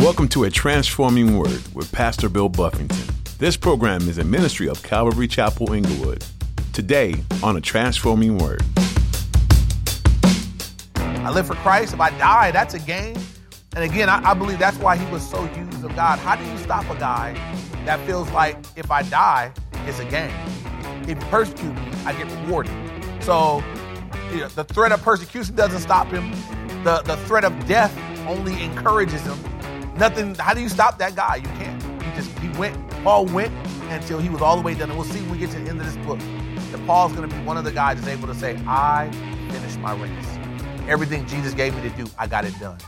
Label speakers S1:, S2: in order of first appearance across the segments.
S1: Welcome to A Transforming Word with Pastor Bill Buffington. This program is a ministry of Calvary Chapel Inglewood. Today on A Transforming Word.
S2: I live for Christ. If I die, that's a gain. And again, I, I believe that's why he was so used of God. How do you stop a guy that feels like if I die, it's a gain? If you persecute me, I get rewarded. So you know, the threat of persecution doesn't stop him. The, the threat of death only encourages him. Nothing, how do you stop that guy? You can't. He just, he went, Paul went until he was all the way done. And we'll see when we get to the end of this book that Paul's going to be one of the guys that's able to say, I finished my race. Everything Jesus gave me to do, I got it done.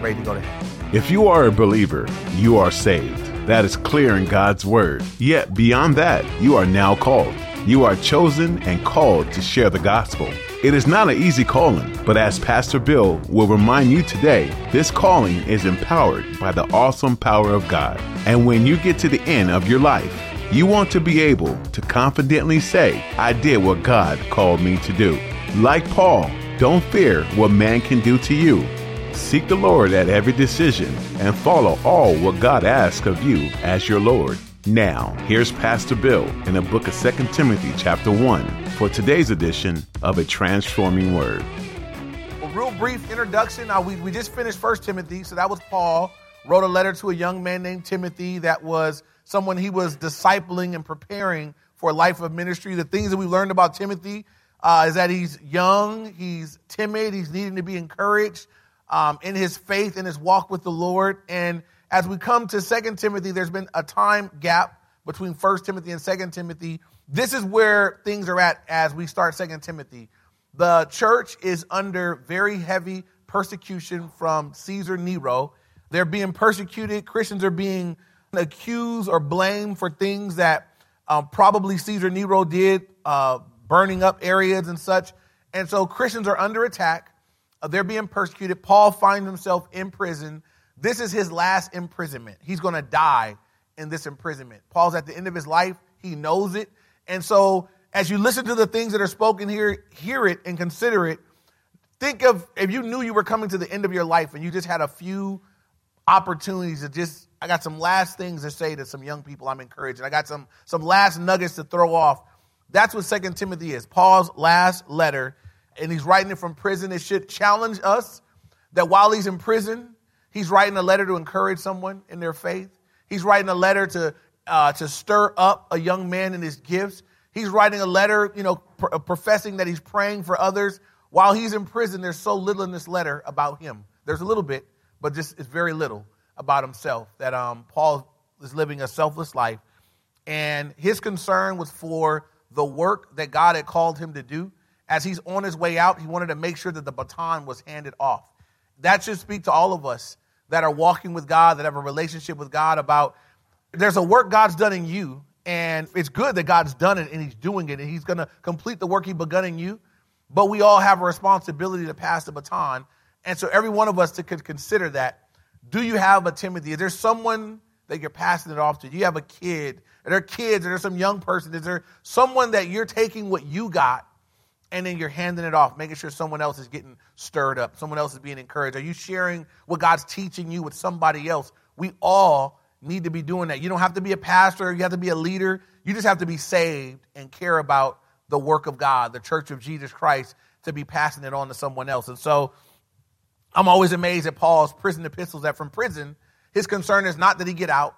S2: Ready to go to heaven.
S1: If you are a believer, you are saved. That is clear in God's word. Yet beyond that, you are now called. You are chosen and called to share the gospel. It is not an easy calling, but as Pastor Bill will remind you today, this calling is empowered by the awesome power of God. And when you get to the end of your life, you want to be able to confidently say, I did what God called me to do. Like Paul, don't fear what man can do to you. Seek the Lord at every decision and follow all what God asks of you as your Lord. Now, here's Pastor Bill in the book of 2 Timothy, chapter 1, for today's edition of A Transforming Word.
S2: Well, real brief introduction. We, we just finished First Timothy, so that was Paul. Wrote a letter to a young man named Timothy that was someone he was discipling and preparing for a life of ministry. The things that we learned about Timothy uh, is that he's young, he's timid, he's needing to be encouraged um, in his faith, in his walk with the Lord. And as we come to Second Timothy, there's been a time gap between First Timothy and Second Timothy. This is where things are at as we start Second Timothy. The church is under very heavy persecution from Caesar Nero. They're being persecuted. Christians are being accused or blamed for things that um, probably Caesar Nero did, uh, burning up areas and such. And so Christians are under attack. Uh, they're being persecuted. Paul finds himself in prison this is his last imprisonment. He's going to die in this imprisonment. Paul's at the end of his life. He knows it. And so, as you listen to the things that are spoken here, hear it and consider it. Think of if you knew you were coming to the end of your life and you just had a few opportunities to just, I got some last things to say to some young people I'm encouraging. I got some, some last nuggets to throw off. That's what Second Timothy is. Paul's last letter, and he's writing it from prison. It should challenge us that while he's in prison, He's writing a letter to encourage someone in their faith. He's writing a letter to, uh, to stir up a young man in his gifts. He's writing a letter, you know, pr- uh, professing that he's praying for others. While he's in prison, there's so little in this letter about him. There's a little bit, but just it's very little about himself. That um, Paul is living a selfless life, and his concern was for the work that God had called him to do. As he's on his way out, he wanted to make sure that the baton was handed off. That should speak to all of us that are walking with God, that have a relationship with God about there's a work God's done in you, and it's good that God's done it and He's doing it, and He's going to complete the work He begun in you. But we all have a responsibility to pass the baton. And so every one of us to consider that. Do you have a Timothy? Is there someone that you're passing it off to? Do you have a kid? Are there kids? Are there some young person? Is there someone that you're taking what you got and then you're handing it off, making sure someone else is getting stirred up, someone else is being encouraged. Are you sharing what God's teaching you with somebody else? We all need to be doing that. You don't have to be a pastor, you have to be a leader. You just have to be saved and care about the work of God, the church of Jesus Christ, to be passing it on to someone else. And so I'm always amazed at Paul's prison epistles that from prison, his concern is not that he get out.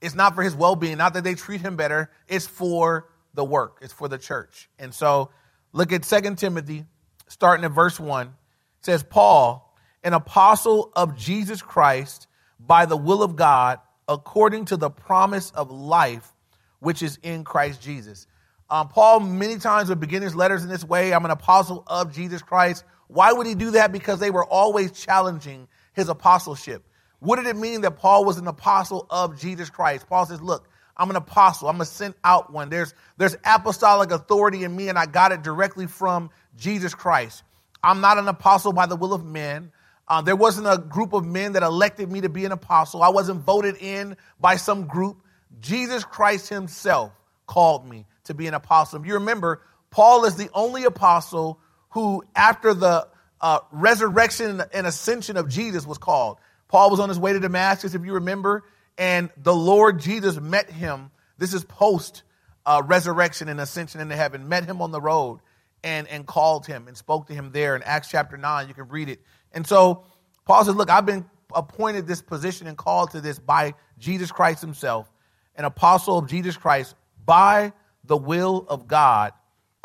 S2: It's not for his well-being, not that they treat him better. It's for the work. It's for the church. And so Look at 2 Timothy, starting at verse 1. It says, Paul, an apostle of Jesus Christ, by the will of God, according to the promise of life which is in Christ Jesus. Um, Paul many times would begin his letters in this way I'm an apostle of Jesus Christ. Why would he do that? Because they were always challenging his apostleship. What did it mean that Paul was an apostle of Jesus Christ? Paul says, Look, I'm an apostle. I'm a sent out one. There's, there's apostolic authority in me, and I got it directly from Jesus Christ. I'm not an apostle by the will of men. Uh, there wasn't a group of men that elected me to be an apostle. I wasn't voted in by some group. Jesus Christ himself called me to be an apostle. You remember, Paul is the only apostle who, after the uh, resurrection and ascension of Jesus, was called. Paul was on his way to Damascus, if you remember, and the Lord Jesus met him. This is post uh, resurrection and ascension into heaven, met him on the road and, and called him and spoke to him there in Acts chapter 9. You can read it. And so Paul says, Look, I've been appointed this position and called to this by Jesus Christ himself, an apostle of Jesus Christ by the will of God,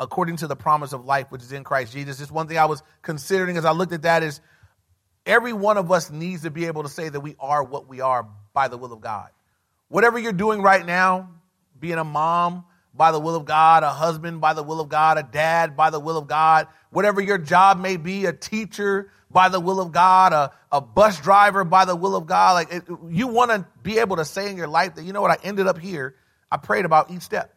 S2: according to the promise of life which is in Christ Jesus. Just one thing I was considering as I looked at that is every one of us needs to be able to say that we are what we are by the will of God. Whatever you're doing right now, being a mom, by the will of God, a husband by the will of God, a dad by the will of God, whatever your job may be, a teacher by the will of God, a, a bus driver by the will of God. Like it, you want to be able to say in your life that, you know what, I ended up here. I prayed about each step.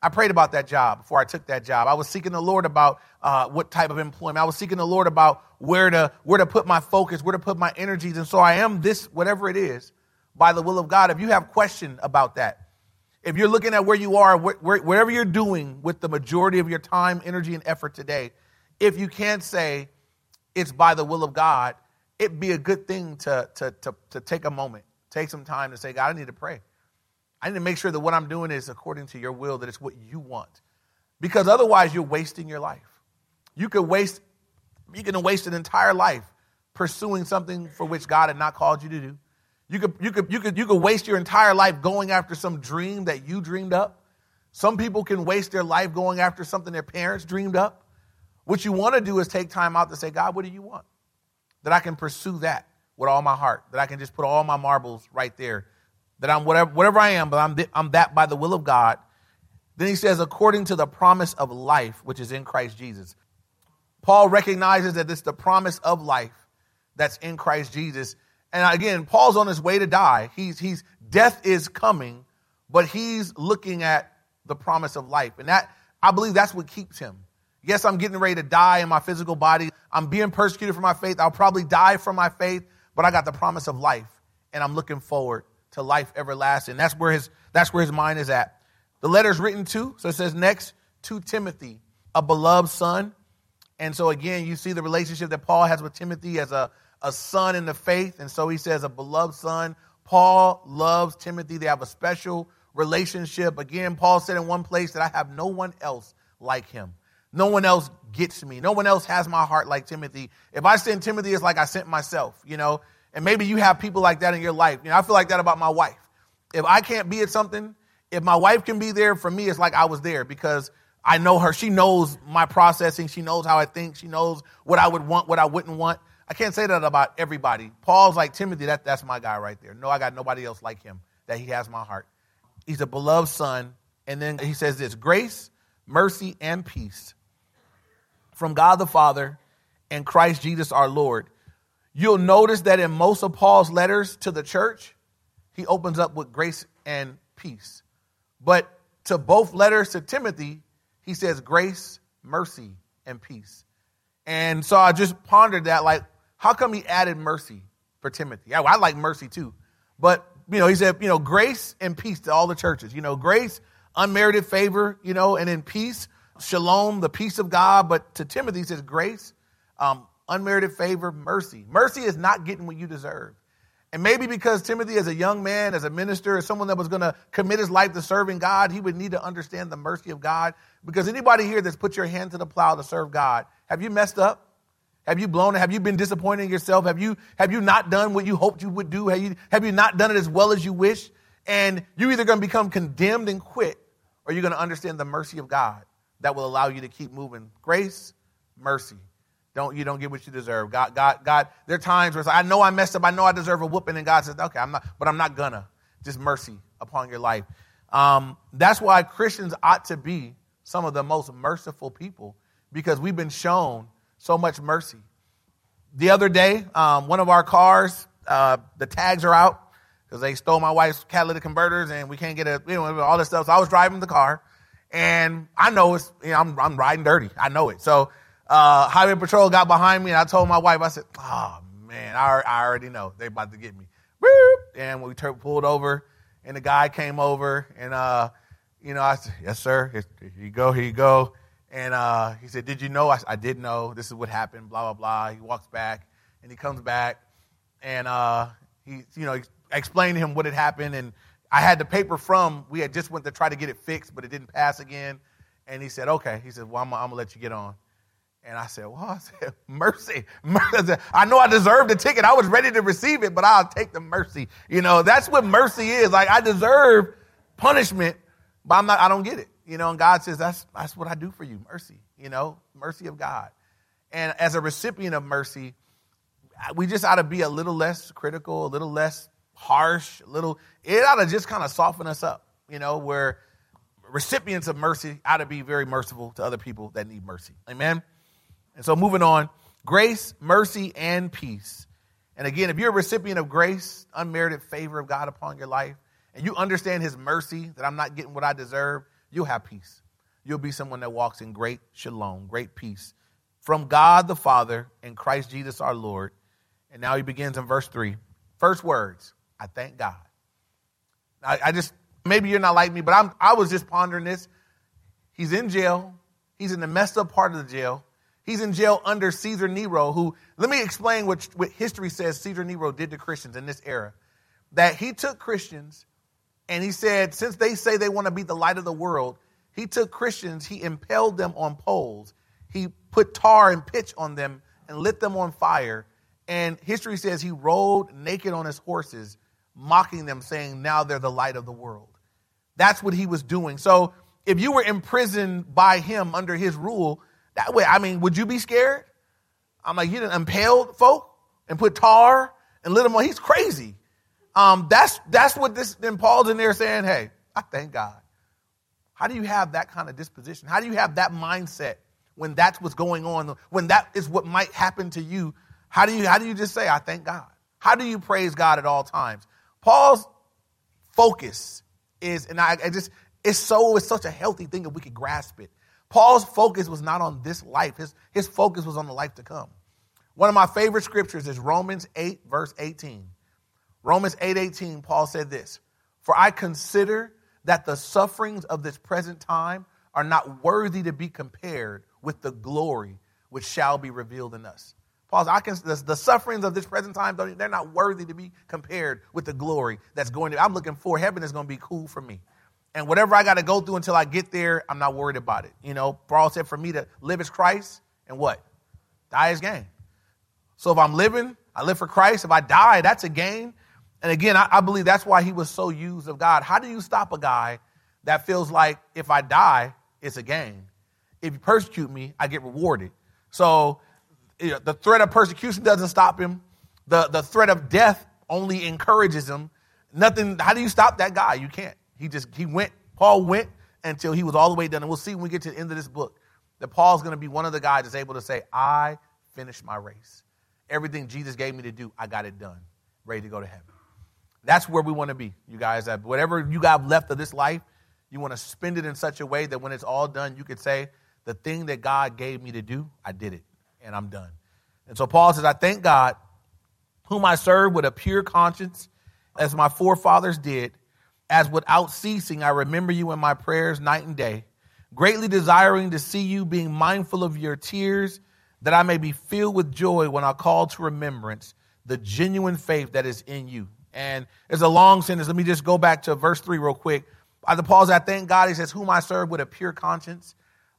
S2: I prayed about that job before I took that job. I was seeking the Lord about uh, what type of employment. I was seeking the Lord about where to where to put my focus, where to put my energies, and so I am this, whatever it is, by the will of God. If you have question about that, if you're looking at where you are, wherever you're doing with the majority of your time, energy, and effort today, if you can't say it's by the will of God, it'd be a good thing to, to, to, to take a moment, take some time to say, God, I need to pray. I need to make sure that what I'm doing is according to your will, that it's what you want. Because otherwise, you're wasting your life. You could waste, you can waste an entire life pursuing something for which God had not called you to do. You could, you, could, you, could, you could waste your entire life going after some dream that you dreamed up. Some people can waste their life going after something their parents dreamed up. What you want to do is take time out to say, God, what do you want? That I can pursue that with all my heart, that I can just put all my marbles right there, that I'm whatever, whatever I am, but I'm, I'm that by the will of God. Then he says, according to the promise of life, which is in Christ Jesus. Paul recognizes that it's the promise of life that's in Christ Jesus and again, Paul's on his way to die. He's, he's, death is coming, but he's looking at the promise of life. And that, I believe that's what keeps him. Yes, I'm getting ready to die in my physical body. I'm being persecuted for my faith. I'll probably die for my faith, but I got the promise of life. And I'm looking forward to life everlasting. That's where his, that's where his mind is at. The letter is written to, so it says next to Timothy, a beloved son. And so again, you see the relationship that Paul has with Timothy as a, a son in the faith. And so he says, a beloved son. Paul loves Timothy. They have a special relationship. Again, Paul said in one place that I have no one else like him. No one else gets me. No one else has my heart like Timothy. If I send Timothy, it's like I sent myself, you know? And maybe you have people like that in your life. You know, I feel like that about my wife. If I can't be at something, if my wife can be there, for me, it's like I was there because I know her. She knows my processing. She knows how I think. She knows what I would want, what I wouldn't want. I can't say that about everybody. Paul's like Timothy, that, that's my guy right there. No, I got nobody else like him, that he has my heart. He's a beloved son. And then he says this grace, mercy, and peace from God the Father and Christ Jesus our Lord. You'll notice that in most of Paul's letters to the church, he opens up with grace and peace. But to both letters to Timothy, he says grace, mercy, and peace. And so I just pondered that like, how come he added mercy for Timothy? I, I like mercy too. But, you know, he said, you know, grace and peace to all the churches. You know, grace, unmerited favor, you know, and in peace, shalom, the peace of God. But to Timothy, he says grace, um, unmerited favor, mercy. Mercy is not getting what you deserve. And maybe because Timothy, as a young man, as a minister, as someone that was going to commit his life to serving God, he would need to understand the mercy of God. Because anybody here that's put your hand to the plow to serve God, have you messed up? Have you blown it? Have you been disappointed in yourself? Have you, have you not done what you hoped you would do? Have you, have you not done it as well as you wish? And you're either going to become condemned and quit, or you're going to understand the mercy of God that will allow you to keep moving. Grace, mercy. Don't you don't get what you deserve. God, God, God. There are times where like, I know I messed up. I know I deserve a whooping, and God says, "Okay, I'm not, but I'm not gonna." Just mercy upon your life. Um, that's why Christians ought to be some of the most merciful people because we've been shown so much mercy. The other day, um, one of our cars, uh, the tags are out because they stole my wife's catalytic converters and we can't get a, you know, all this stuff. So I was driving the car and I know it's, you know, I'm, I'm riding dirty. I know it. So, uh, highway patrol got behind me and I told my wife, I said, oh man, I, I already know they're about to get me. And we tur- pulled over and the guy came over and, uh, you know, I said, yes, sir. Here you go. Here you go. And uh, he said, Did you know? I, I did know. This is what happened, blah, blah, blah. He walks back and he comes back and uh, he, you know, explained to him what had happened. And I had the paper from, we had just went to try to get it fixed, but it didn't pass again. And he said, okay. He said, well, I'm, I'm going to let you get on. And I said, well, I said, mercy. mercy. I know I deserve the ticket. I was ready to receive it, but I'll take the mercy. You know, that's what mercy is. Like I deserve punishment, but I'm not, I don't get it. You know, and God says, that's, that's what I do for you. Mercy, you know, mercy of God. And as a recipient of mercy, we just ought to be a little less critical, a little less harsh, a little, it ought to just kind of soften us up, you know, where recipients of mercy ought to be very merciful to other people that need mercy. Amen. And so moving on, grace, mercy, and peace. And again, if you're a recipient of grace, unmerited favor of God upon your life, and you understand his mercy that I'm not getting what I deserve, you'll have peace. You'll be someone that walks in great shalom, great peace from God the Father and Christ Jesus our Lord. And now he begins in verse 3. First words, I thank God. I, I just, maybe you're not like me, but I'm, I was just pondering this. He's in jail. He's in the messed up part of the jail. He's in jail under Caesar Nero, who, let me explain what, what history says Caesar Nero did to Christians in this era. That he took Christians and he said, since they say they want to be the light of the world, he took Christians, he impaled them on poles, he put tar and pitch on them and lit them on fire. And history says he rode naked on his horses, mocking them, saying, Now they're the light of the world. That's what he was doing. So if you were imprisoned by him under his rule, that way, I mean, would you be scared? I'm like, you didn't impaled folk and put tar and lit them on. He's crazy. Um, that's that's what this. Then Paul's in there saying, "Hey, I thank God." How do you have that kind of disposition? How do you have that mindset when that's what's going on? When that is what might happen to you? How do you how do you just say, "I thank God"? How do you praise God at all times? Paul's focus is, and I, I just it's so it's such a healthy thing if we could grasp it. Paul's focus was not on this life, his, his focus was on the life to come. One of my favorite scriptures is Romans 8, verse 18. Romans 8, Paul said this For I consider that the sufferings of this present time are not worthy to be compared with the glory which shall be revealed in us. Paul, I can, the, the sufferings of this present time, they're not worthy to be compared with the glory that's going to. I'm looking for heaven is going to be cool for me. And whatever I got to go through until I get there, I'm not worried about it. You know, Paul said for me to live as Christ and what? Die is gain. So if I'm living, I live for Christ. If I die, that's a gain. And again, I, I believe that's why he was so used of God. How do you stop a guy that feels like if I die, it's a gain? If you persecute me, I get rewarded. So you know, the threat of persecution doesn't stop him. The, the threat of death only encourages him. Nothing, how do you stop that guy? You can't. He just, he went, Paul went until he was all the way done. And we'll see when we get to the end of this book that Paul's going to be one of the guys that's able to say, I finished my race. Everything Jesus gave me to do, I got it done, ready to go to heaven. That's where we want to be, you guys. That whatever you got left of this life, you want to spend it in such a way that when it's all done, you could say, the thing that God gave me to do, I did it, and I'm done. And so Paul says, I thank God, whom I serve with a pure conscience, as my forefathers did, as without ceasing I remember you in my prayers night and day, greatly desiring to see you, being mindful of your tears, that I may be filled with joy when I call to remembrance the genuine faith that is in you. And it's a long sentence. Let me just go back to verse 3 real quick. By the Paul's, I thank God. He says, Whom I serve with a pure conscience.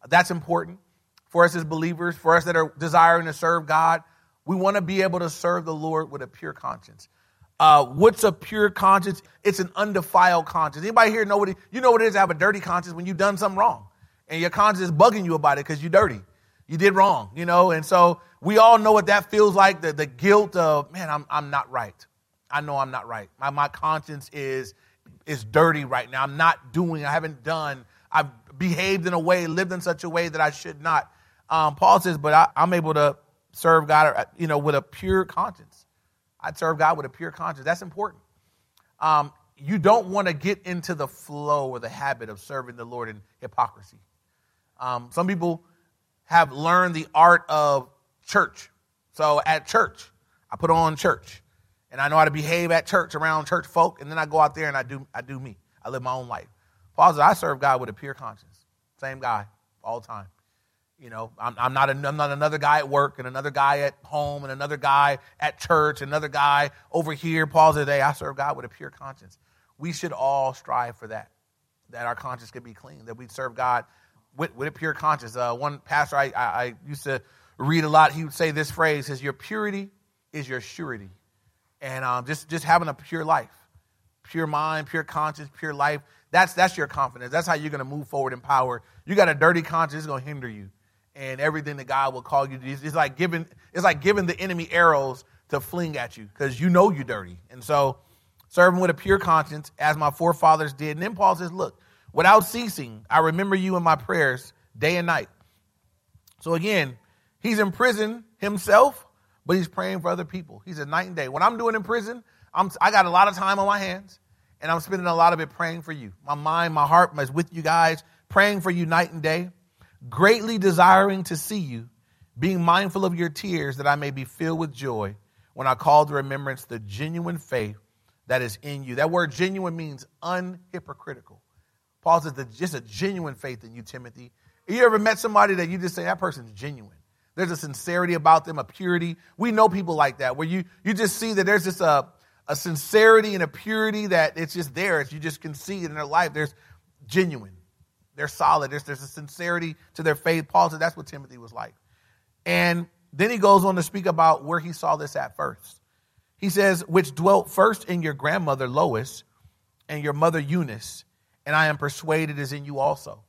S2: That's important for us as believers, for us that are desiring to serve God. We want to be able to serve the Lord with a pure conscience. Uh, what's a pure conscience? It's an undefiled conscience. Anybody here know what it, you know what it is to have a dirty conscience when you've done something wrong, and your conscience is bugging you about it because you're dirty, you did wrong, you know. And so we all know what that feels like. The, the guilt of man, I'm I'm not right. I know I'm not right. My my conscience is is dirty right now. I'm not doing. I haven't done. I've behaved in a way, lived in such a way that I should not. Um, Paul says, but I, I'm able to serve God, you know, with a pure conscience. I'd serve God with a pure conscience. That's important. Um, you don't want to get into the flow or the habit of serving the Lord in hypocrisy. Um, some people have learned the art of church. So at church, I put on church, and I know how to behave at church around church folk, and then I go out there and I do I do me. I live my own life. Paul says, I serve God with a pure conscience. Same guy all the time. You know, I'm, I'm, not a, I'm not another guy at work and another guy at home and another guy at church, another guy over here. Paul says, hey, I serve God with a pure conscience. We should all strive for that, that our conscience could be clean, that we serve God with, with a pure conscience. Uh, one pastor I, I, I used to read a lot, he would say this phrase, says, your purity is your surety. And um, just, just having a pure life, pure mind, pure conscience, pure life, that's, that's your confidence. That's how you're going to move forward in power. You got a dirty conscience, it's going to hinder you and everything that God will call you to. It's like giving, it's like giving the enemy arrows to fling at you because you know you're dirty. And so serving with a pure conscience as my forefathers did. And then Paul says, look, without ceasing, I remember you in my prayers day and night. So again, he's in prison himself, but he's praying for other people. He says night and day. What I'm doing in prison, I'm, I got a lot of time on my hands and I'm spending a lot of it praying for you. My mind, my heart is with you guys, praying for you night and day greatly desiring to see you, being mindful of your tears, that I may be filled with joy when I call to remembrance the genuine faith that is in you. That word genuine means unhypocritical. Paul says that just a genuine faith in you, Timothy. You ever met somebody that you just say, that person's genuine? There's a sincerity about them, a purity. We know people like that, where you, you just see that there's just a, a sincerity and a purity that it's just there. You just can see it in their life. There's genuine. They're solid. There's, there's a sincerity to their faith. Paul said that's what Timothy was like. And then he goes on to speak about where he saw this at first. He says, which dwelt first in your grandmother Lois and your mother Eunice, and I am persuaded is in you also.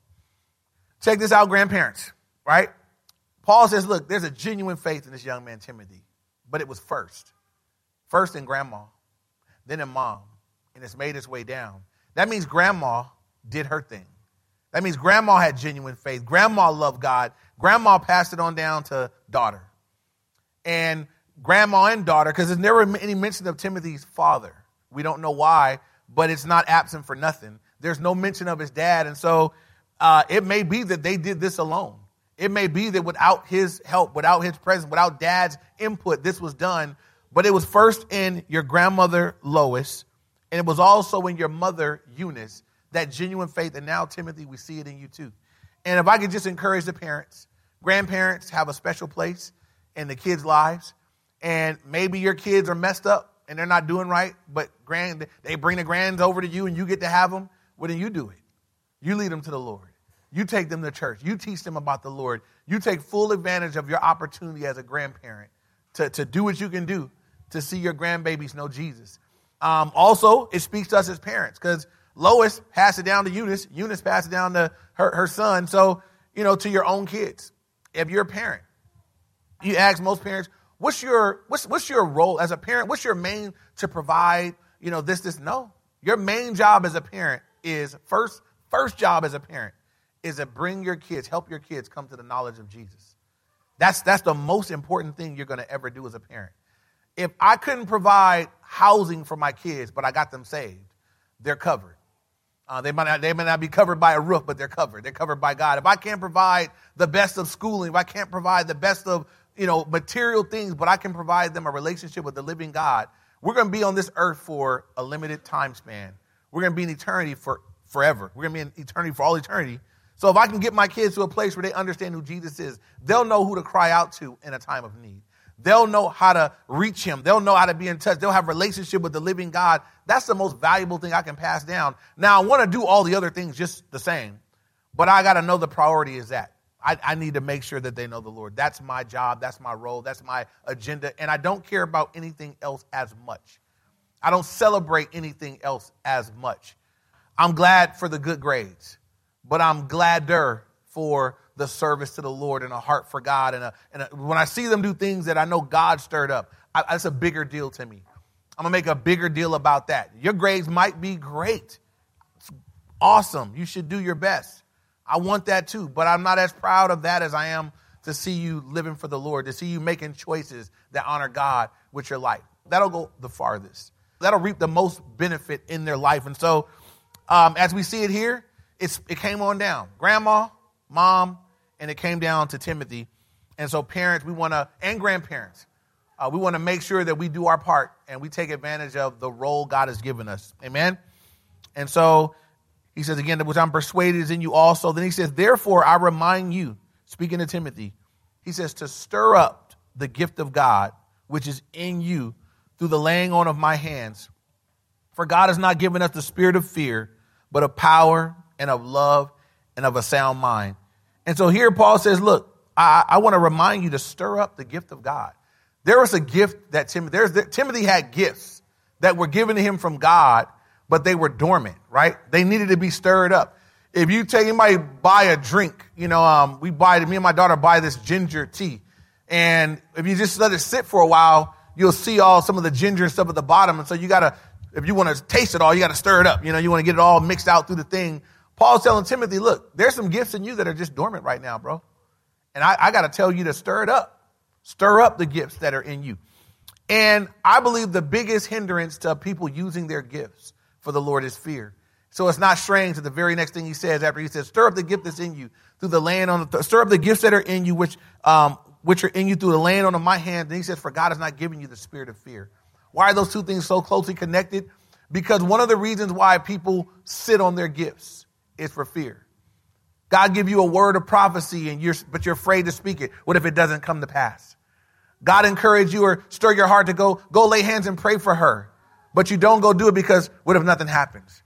S2: Check this out, grandparents, right? Paul says, look, there's a genuine faith in this young man, Timothy, but it was first. First in grandma, then in mom, and it's made its way down. That means grandma did her thing. That means grandma had genuine faith. Grandma loved God. Grandma passed it on down to daughter. And grandma and daughter, because there's never any mention of Timothy's father. We don't know why, but it's not absent for nothing. There's no mention of his dad. And so uh, it may be that they did this alone. It may be that without his help, without his presence, without dad's input, this was done. But it was first in your grandmother Lois, and it was also in your mother Eunice that genuine faith. And now, Timothy, we see it in you too. And if I could just encourage the parents, grandparents have a special place in the kids' lives. And maybe your kids are messed up and they're not doing right, but grand they bring the grands over to you and you get to have them. Well, then you do it. You lead them to the Lord. You take them to church. You teach them about the Lord. You take full advantage of your opportunity as a grandparent to, to do what you can do to see your grandbabies know Jesus. Um, also, it speaks to us as parents because Lois passed it down to Eunice. Eunice passed it down to her, her son. So, you know, to your own kids. If you're a parent, you ask most parents, what's your, what's, what's your role as a parent? What's your main to provide, you know, this, this? No. Your main job as a parent is first, first job as a parent is to bring your kids, help your kids come to the knowledge of Jesus. That's, that's the most important thing you're going to ever do as a parent. If I couldn't provide housing for my kids, but I got them saved, they're covered. Uh, they, might not, they may not be covered by a roof, but they're covered. They're covered by God. If I can't provide the best of schooling, if I can't provide the best of you know material things, but I can provide them a relationship with the living God, we're going to be on this earth for a limited time span. We're going to be in eternity for forever. We're going to be in eternity for all eternity. So if I can get my kids to a place where they understand who Jesus is, they'll know who to cry out to in a time of need. They'll know how to reach him. They'll know how to be in touch. They'll have relationship with the living God. That's the most valuable thing I can pass down. Now I want to do all the other things just the same, but I got to know the priority is that. I, I, need to make sure that they know the Lord. That's my job. That's my role. That's my agenda. And I don't care about anything else as much. I don't celebrate anything else as much. I'm glad for the good grades, but I'm gladder for the service to the Lord and a heart for God. And, a, and a, when I see them do things that I know God stirred up, I, that's a bigger deal to me. I'm gonna make a bigger deal about that. Your grades might be great. It's awesome. You should do your best. I want that too, but I'm not as proud of that as I am to see you living for the Lord, to see you making choices that honor God with your life. That'll go the farthest. That'll reap the most benefit in their life. And so, um, as we see it here, it's, it came on down. Grandma, mom, and it came down to Timothy. And so, parents, we want to, and grandparents, uh, we want to make sure that we do our part and we take advantage of the role God has given us. Amen. And so he says again, which I'm persuaded is in you also. Then he says, therefore, I remind you, speaking to Timothy, he says, to stir up the gift of God which is in you through the laying on of my hands. For God has not given us the spirit of fear, but of power and of love and of a sound mind. And so here Paul says, Look, I, I want to remind you to stir up the gift of God. There was a gift that Timothy, there's, Timothy had gifts that were given to him from God, but they were dormant, right? They needed to be stirred up. If you take anybody buy a drink, you know, um, we buy, me and my daughter buy this ginger tea. And if you just let it sit for a while, you'll see all some of the ginger stuff at the bottom. And so you gotta, if you want to taste it all, you gotta stir it up. You know, you want to get it all mixed out through the thing. Paul's telling Timothy, look, there's some gifts in you that are just dormant right now, bro. And I, I gotta tell you to stir it up. Stir up the gifts that are in you. And I believe the biggest hindrance to people using their gifts for the Lord is fear. So it's not strange that the very next thing he says after he says, stir up the gift that's in you through the land on the, stir up the gifts that are in you, which, um, which are in you through the land on my hand. Then he says, for God has not given you the spirit of fear. Why are those two things so closely connected? Because one of the reasons why people sit on their gifts is for fear. God give you a word of prophecy and you're, but you're afraid to speak it. What if it doesn't come to pass? God encourage you or stir your heart to go, go lay hands and pray for her. But you don't go do it because what if nothing happens?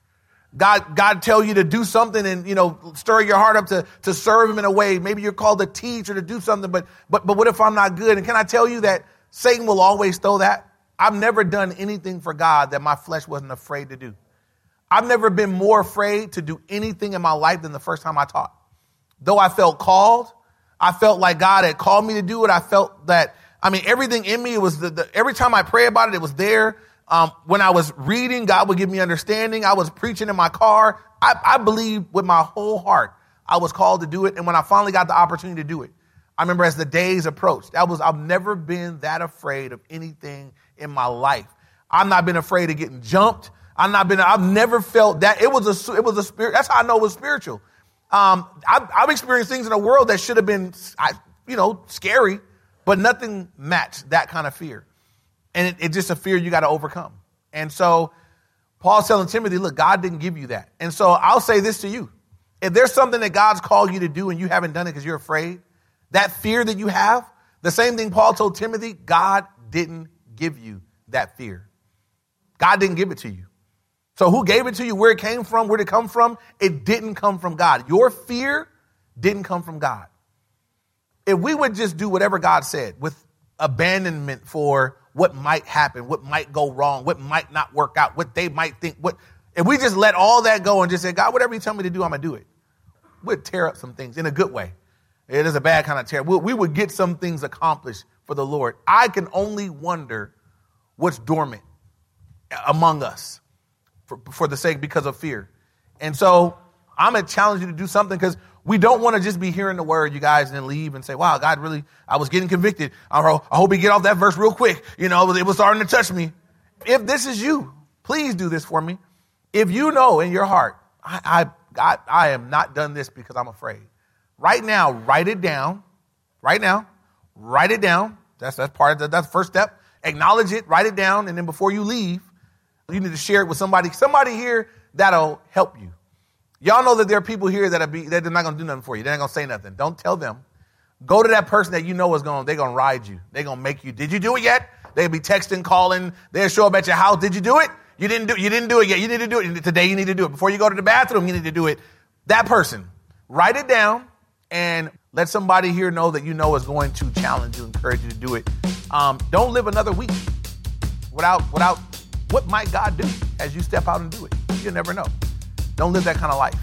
S2: God, God tell you to do something and, you know, stir your heart up to, to serve him in a way. Maybe you're called to teach or to do something, but, but, but what if I'm not good? And can I tell you that Satan will always throw that? I've never done anything for God that my flesh wasn't afraid to do. I've never been more afraid to do anything in my life than the first time I taught. Though I felt called, I felt like God had called me to do it. I felt that I mean, everything in me was the, the every time I pray about it, it was there. Um, when I was reading, God would give me understanding. I was preaching in my car. I, I believe with my whole heart I was called to do it. And when I finally got the opportunity to do it, I remember as the days approached, that was I've never been that afraid of anything in my life. I've not been afraid of getting jumped. I've not been. I've never felt that it was a it was a spirit. That's how I know it was spiritual. Um, I've, I've experienced things in the world that should have been, you know, scary. But nothing matched that kind of fear. And it, it's just a fear you got to overcome. And so Paul's telling Timothy, look, God didn't give you that. And so I'll say this to you. If there's something that God's called you to do and you haven't done it because you're afraid, that fear that you have, the same thing Paul told Timothy, God didn't give you that fear. God didn't give it to you. So who gave it to you? Where it came from? Where did it come from? It didn't come from God. Your fear didn't come from God if we would just do whatever God said with abandonment for what might happen, what might go wrong, what might not work out, what they might think, what if we just let all that go and just say, God, whatever you tell me to do, I'm gonna do it. We'd tear up some things in a good way. It is a bad kind of tear. We would get some things accomplished for the Lord. I can only wonder what's dormant among us for, for the sake because of fear. And so I'm gonna challenge you to do something because we don't want to just be hearing the word, you guys, and then leave and say, wow, God really, I was getting convicted. I hope he get off that verse real quick. You know, it was starting to touch me. If this is you, please do this for me. If you know in your heart, I, I, I, I am not done this because I'm afraid. Right now, write it down. Right now, write it down. That's, that's part of the, that's the first step. Acknowledge it, write it down, and then before you leave, you need to share it with somebody, somebody here that'll help you. Y'all know that there are people here that are, be, that they're not going to do nothing for you. They're not going to say nothing. Don't tell them. Go to that person that you know is gonna They're going to ride you. They're going to make you. Did you do it yet? They'll be texting, calling. They'll show up at your house. Did you do it? You didn't do. You didn't do it yet. You need to do it today. You need to do it before you go to the bathroom. You need to do it. That person. Write it down and let somebody here know that you know is going to challenge you, encourage you to do it. Um, don't live another week without without what might God do as you step out and do it. You'll never know. Don't live that kind of life.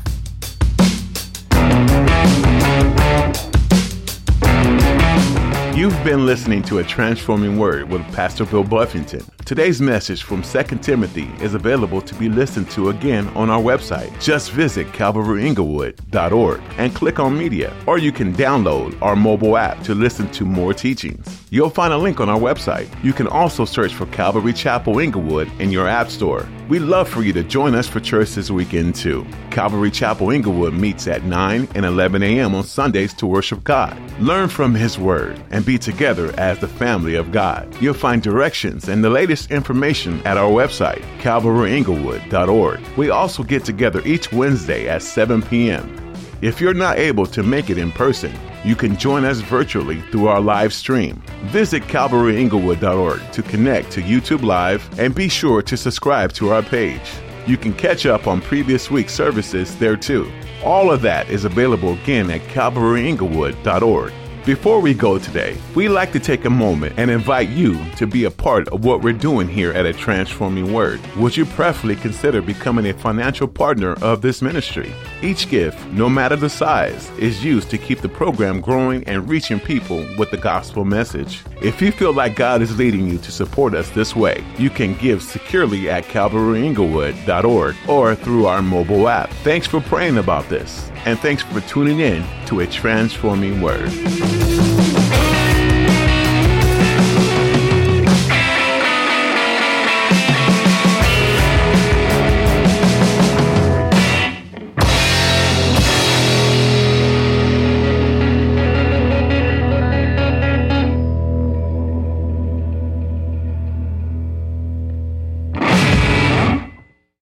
S1: You've been listening to a transforming word with Pastor Bill Buffington. Today's message from 2 Timothy is available to be listened to again on our website. Just visit calvaryinglewood.org and click on media, or you can download our mobile app to listen to more teachings. You'll find a link on our website. You can also search for Calvary Chapel Inglewood in your app store. We'd love for you to join us for church this weekend too. Calvary Chapel Inglewood meets at 9 and 11 a.m. on Sundays to worship God. Learn from His Word and be together as the family of God. You'll find directions and the latest information at our website, calvaryinglewood.org. We also get together each Wednesday at 7 p.m. If you're not able to make it in person, you can join us virtually through our live stream. Visit CalvaryInglewood.org to connect to YouTube Live and be sure to subscribe to our page. You can catch up on previous week's services there too. All of that is available again at CalvaryInglewood.org. Before we go today, we'd like to take a moment and invite you to be a part of what we're doing here at A Transforming Word. Would you preferably consider becoming a financial partner of this ministry? Each gift, no matter the size, is used to keep the program growing and reaching people with the gospel message. If you feel like God is leading you to support us this way, you can give securely at calvaryinglewood.org or through our mobile app. Thanks for praying about this, and thanks for tuning in to A Transforming Word.